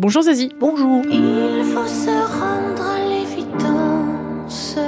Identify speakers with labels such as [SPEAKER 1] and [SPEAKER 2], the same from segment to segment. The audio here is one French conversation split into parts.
[SPEAKER 1] Bonjour Zazie.
[SPEAKER 2] Bonjour.
[SPEAKER 3] Il faut se rendre à l'évidence.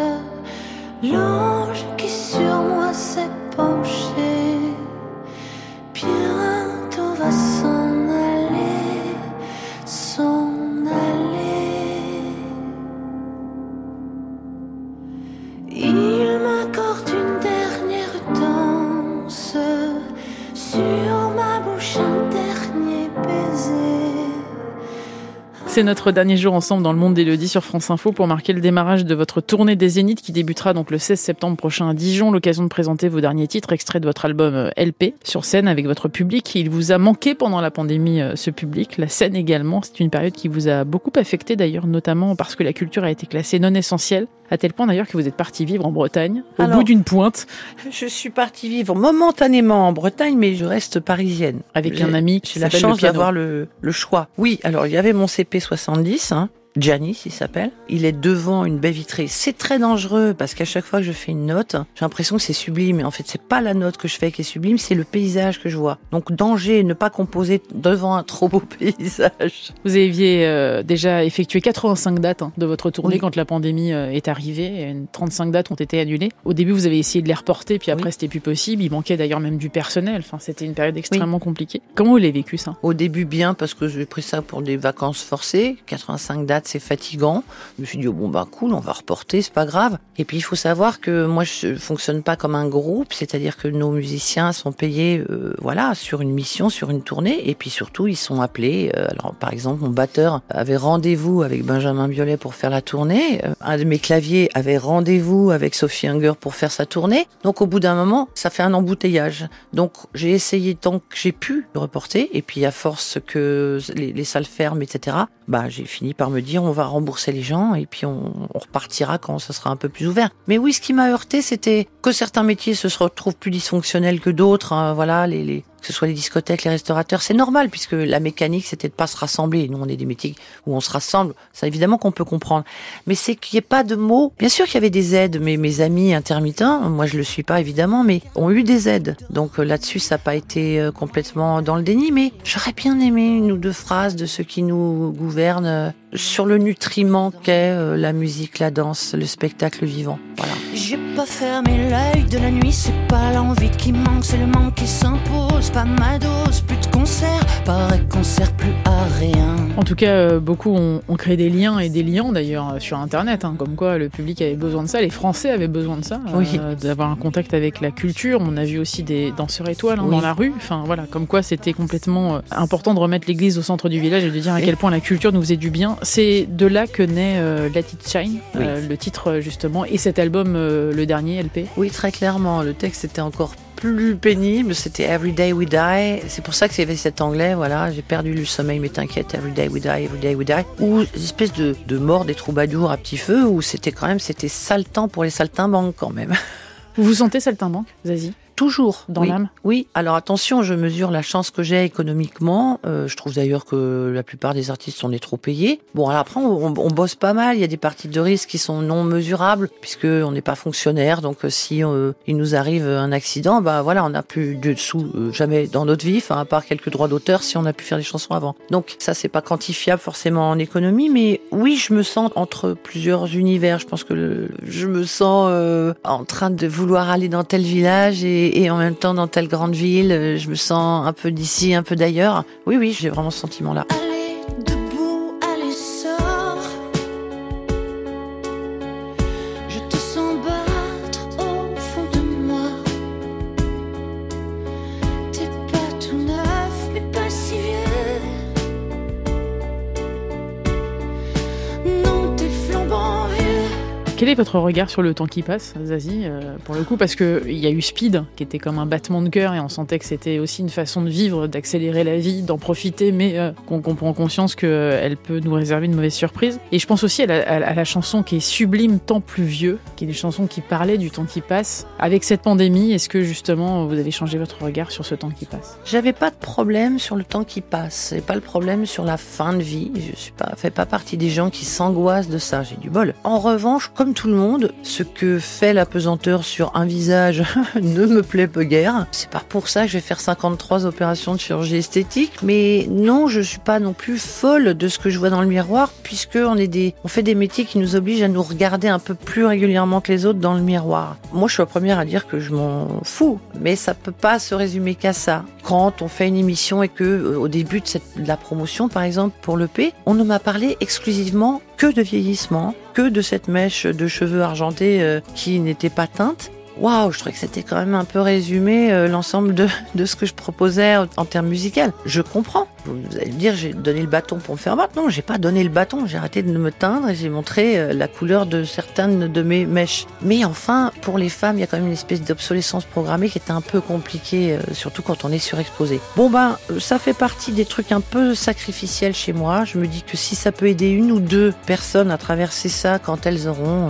[SPEAKER 1] C'est notre dernier jour ensemble dans le monde d'Elodie sur France Info pour marquer le démarrage de votre tournée des Zéniths qui débutera donc le 16 septembre prochain à Dijon. L'occasion de présenter vos derniers titres, extraits de votre album euh, LP sur scène avec votre public. Il vous a manqué pendant la pandémie euh, ce public, la scène également. C'est une période qui vous a beaucoup affecté d'ailleurs, notamment parce que la culture a été classée non essentielle, à tel point d'ailleurs que vous êtes parti vivre en Bretagne, au
[SPEAKER 2] Alors-
[SPEAKER 1] bout d'une pointe,
[SPEAKER 2] Je suis partie vivre momentanément en Bretagne, mais je reste parisienne.
[SPEAKER 1] avec un ami qui
[SPEAKER 2] J'ai la chance d'avoir le, le choix. Oui, alors il y avait mon CP70, hein, Gianni, il s'appelle. Il est devant une baie vitrée. C'est très dangereux parce qu'à chaque fois que je fais une note, j'ai l'impression que c'est sublime. Et en fait, c'est pas la note que je fais qui est sublime, c'est le paysage que je vois. Donc danger, ne pas composer devant un trop beau paysage.
[SPEAKER 1] Vous aviez euh, déjà effectué 85 dates hein, de votre tournée
[SPEAKER 2] Oui.
[SPEAKER 1] quand la pandémie euh, est arrivée. Et 35 dates ont été annulées. Au début, vous avez essayé de les reporter, puis après,
[SPEAKER 2] Oui.
[SPEAKER 1] c'était plus possible. Il manquait d'ailleurs même du personnel. Enfin, c'était une période extrêmement compliquée. Comment vous l'avez vécu ça?
[SPEAKER 2] Au début bien parce que j'ai pris ça pour des vacances forcées. 85 dates, c'est fatigant. Je me suis dit oh, bon bah cool, on va reporter, c'est pas grave. Et puis il faut savoir que moi je fonctionne pas comme un groupe, c'est-à-dire que nos musiciens sont payés euh, voilà sur une mission, sur une tournée, et puis surtout ils sont appelés. euh, alors par exemple mon batteur avait rendez-vous avec Benjamin Biolay pour faire la tournée. Euh, un de mes claviers avait rendez-vous avec Sophie Unger pour faire sa tournée. Donc au bout d'un moment, ça fait un embouteillage. Donc j'ai essayé tant que j'ai pu de reporter, et puis à force que les salles ferment, etc. Bah j'ai fini par me dire on va rembourser les gens et puis on, repartira quand ça sera un peu plus ouvert. Mais oui, ce qui m'a heurté, c'était que certains métiers se retrouvent plus dysfonctionnels que d'autres. hein, voilà, les que ce soit les discothèques, les restaurateurs, c'est normal puisque la mécanique c'était de pas se rassembler. Nous on est des métiers où on se rassemble, ça évidemment qu'on peut comprendre. Mais c'est qu'il n'y ait pas de mots. Bien sûr qu'il y avait des aides, mais mes amis intermittents, moi je le suis pas évidemment, mais ont eu des aides. Donc euh, là-dessus ça n'a pas été euh, complètement dans le déni, mais j'aurais bien aimé une ou deux phrases de ceux qui nous gouvernent euh, sur le nutriment qu'est euh, la musique, la danse, le spectacle vivant. Voilà.
[SPEAKER 3] J'ai pas fermé l'œil de la nuit, c'est pas l'envie qui manque, c'est le manque qui s'impose. Pas ma dose, plus de concerts, pareil qu'on sert plus à rien.
[SPEAKER 1] En tout cas, euh, beaucoup ont, ont créé des liens et des liens d'ailleurs euh, sur Internet, hein, comme quoi le public avait besoin de ça, les Français avaient besoin de ça, euh,
[SPEAKER 2] Oui.
[SPEAKER 1] d'avoir un contact avec la culture. On a vu aussi des danseurs étoiles hein,
[SPEAKER 2] Oui.
[SPEAKER 1] dans la rue. Enfin voilà, comme quoi c'était complètement important de remettre l'église au centre du village et de dire à quel point la culture nous faisait du bien. C'est de là que naît euh, Let It Shine,
[SPEAKER 2] Oui.
[SPEAKER 1] euh, le titre justement, et cet album, le dernier LP.
[SPEAKER 2] Oui, très clairement. Le texte était encore plus pénible. C'était Every Day We Die. C'est pour ça que c'est cet anglais. Voilà, j'ai perdu le sommeil, mais t'inquiète. Every Day We Die, Every Day We Die. Ou espèce de, de mort des troubadours à petit feu, où c'était quand même, c'était saltant pour les saltimbanques quand même.
[SPEAKER 1] Vous vous sentez saltimbanque, Zazie?
[SPEAKER 2] Toujours
[SPEAKER 1] Dans
[SPEAKER 2] oui.
[SPEAKER 1] l'âme
[SPEAKER 2] Oui. Alors attention, je mesure la chance que j'ai économiquement. Euh, je trouve d'ailleurs que la plupart des artistes sont des trop payés. Bon, alors après, on, on- on bosse pas mal. Il y a des parties de risque qui sont non mesurables puisque on n'est pas fonctionnaire. Donc euh, si euh, il nous arrive un accident, bah voilà, on n'a plus de sous euh, jamais dans notre vie, enfin à part quelques droits d'auteur si on a pu faire des chansons avant. Donc ça, c'est pas quantifiable forcément en économie, mais oui, je me sens entre plusieurs univers. Je pense que le- je me sens en train de vouloir aller dans tel village et, et en même temps dans telle grande ville. Euh, Je me sens un peu d'ici, un peu d'ailleurs. Oui, oui, j'ai vraiment ce sentiment-là.
[SPEAKER 1] Votre regard sur le temps qui passe, Zazie, euh, pour le coup Parce qu'il y a eu Speed, qui était comme un battement de cœur, et on sentait que c'était aussi une façon de vivre, d'accélérer la vie, d'en profiter, mais euh, qu'on prend conscience qu'elle peut nous réserver une mauvaise surprise. Et je pense aussi à la, chanson qui est sublime, Temps plus vieux, qui est une chanson qui parlait du temps qui passe. Avec cette pandémie, est-ce que justement vous avez changé votre regard sur ce temps qui passe?
[SPEAKER 2] J'avais pas de problème sur le temps qui passe, et pas le problème sur la fin de vie. Je pas, fais pas partie des gens qui s'angoissent de ça. J'ai du bol. En revanche, comme comme tout le monde, ce que fait la pesanteur sur un visage ne me plaît peu guère. C'est pas pour ça que je vais faire 53 opérations de chirurgie esthétique, mais non, je suis pas non plus folle de ce que je vois dans le miroir, puisque on est des, fait des métiers qui nous obligent à nous regarder un peu plus régulièrement que les autres dans le miroir. Moi, je suis la première à dire que je m'en fous, mais ça peut pas se résumer qu'à ça. Quand on fait une émission et que euh, au début de, de la promotion, par exemple pour le P, on ne m'a parlé exclusivement que de vieillissement, que de cette mèche de cheveux argentés euh, qui n'était pas teinte waouh, je trouvais que c'était quand même un peu résumé euh, l'ensemble de, de ce que je proposais en termes musicaux. Je comprends. Vous allez me dire, j'ai donné le bâton pour me faire battre. Non, j'ai pas donné le bâton. J'ai arrêté de me teindre et j'ai montré euh, la couleur de certaines de mes mèches. Mais enfin, pour les femmes, il y a quand même une espèce d'obsolescence programmée qui est un peu compliquée, euh, surtout quand on est surexposé. Bon ben, ça fait partie des trucs un peu sacrificiels chez moi. Je me dis que si ça peut aider une ou deux personnes à traverser ça quand elles auront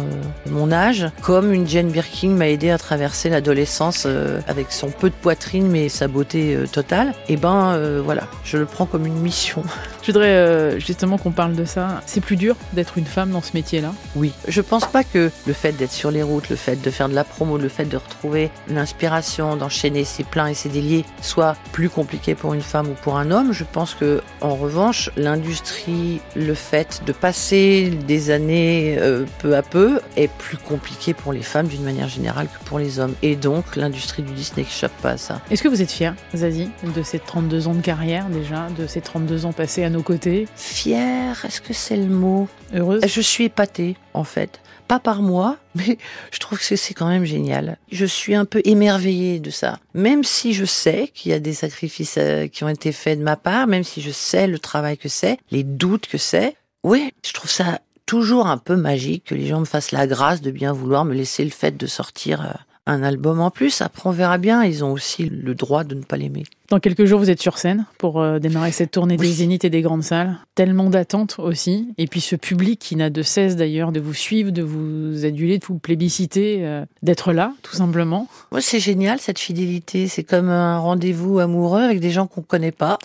[SPEAKER 2] mon âge, comme une Jane Birkin m'a aidé à traverser l'adolescence euh, avec son peu de poitrine mais sa beauté euh, totale, et eh ben euh, voilà, je le prends comme une mission.
[SPEAKER 1] Je voudrais justement qu'on parle de ça. C'est plus dur d'être une femme dans ce métier-là?
[SPEAKER 2] Oui. Je pense pas que le fait d'être sur les routes, le fait de faire de la promo, le fait de retrouver l'inspiration, d'enchaîner ses pleins et ses déliés soit plus compliqué pour une femme ou pour un homme. Je pense que en revanche, l'industrie, le fait de passer des années peu à peu est plus compliqué pour les femmes d'une manière générale que pour les hommes. Et donc, l'industrie du disque n'échappe pas à ça.
[SPEAKER 1] Est-ce que vous êtes fier, Zazie, de ces 32 ans de carrière déjà, de ces 32 ans passés à nos côtés
[SPEAKER 2] Fier, est-ce que c'est le mot?
[SPEAKER 1] Heureuse
[SPEAKER 2] Je suis épatée, en fait. Pas par moi, mais je trouve que c'est quand même génial. Je suis un peu émerveillée de ça. Même si je sais qu'il y a des sacrifices euh, qui ont été faits de ma part, même si je sais le travail que c'est, les doutes que c'est, oui, je trouve ça toujours un peu magique que les gens me fassent la grâce de bien vouloir me laisser le fait de sortir euh, un album en plus. Après, on verra bien. Ils ont aussi le droit de ne pas l'aimer.
[SPEAKER 1] Dans quelques jours, vous êtes sur scène pour euh, démarrer cette tournée des zéniths et des grandes salles. Tellement d'attentes aussi. Et puis ce public qui n'a de cesse d'ailleurs de vous suivre, de vous aduler, de vous plébisciter, euh, d'être là, tout simplement.
[SPEAKER 2] C'est génial cette fidélité. C'est comme un rendez-vous amoureux avec des gens qu'on connaît pas.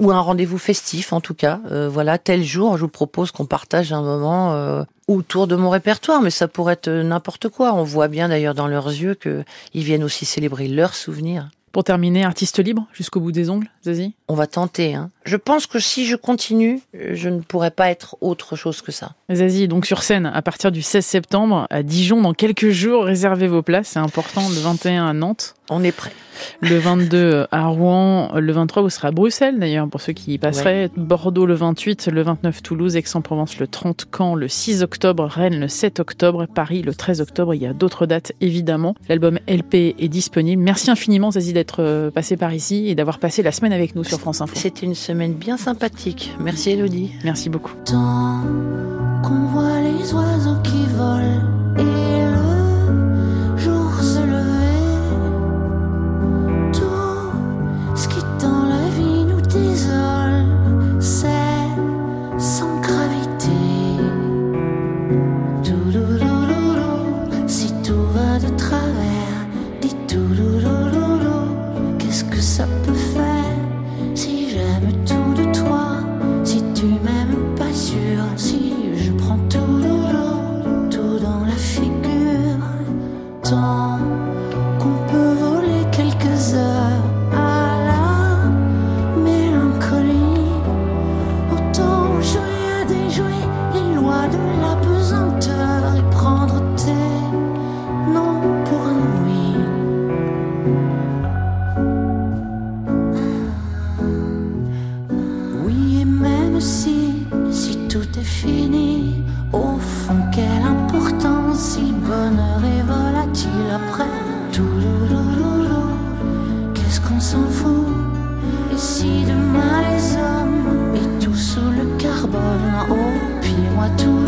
[SPEAKER 2] Ou un rendez-vous festif, en tout cas. Euh, voilà, tel jour, je vous propose qu'on partage un moment autour de mon répertoire, mais ça pourrait être n'importe quoi. On voit bien d'ailleurs dans leurs yeux qu'ils viennent aussi célébrer leurs souvenirs.
[SPEAKER 1] Pour terminer, artiste libre jusqu'au bout des ongles, Zazie?
[SPEAKER 2] On va tenter. Hein. Je pense que si je continue, je ne pourrais pas être autre chose que ça.
[SPEAKER 1] Zazie, donc sur scène à partir du 16 septembre à Dijon dans quelques jours. Réservez vos places, c'est important. Le 21 à Nantes.
[SPEAKER 2] On est prêt.
[SPEAKER 1] Le 22 à Rouen, le 23 vous serez à Bruxelles d'ailleurs pour ceux qui y passeraient. Bordeaux le 28, le 29 Toulouse, Aix-en-Provence le 30 Caen, le 6 octobre, Rennes le 7 octobre, Paris le 13 octobre. Il y a d'autres dates évidemment. L'album LP est disponible. Merci infiniment Zazie d'être euh, passé par ici et d'avoir passé la semaine avec nous sur France Info.
[SPEAKER 2] C'était une semaine bien sympathique. Merci Elodie.
[SPEAKER 1] Merci beaucoup.
[SPEAKER 3] Volatile après tout. Qu'est-ce qu'on s'en fout? Et si demain les hommes et tout sous le carbone, oh, puis moi tout,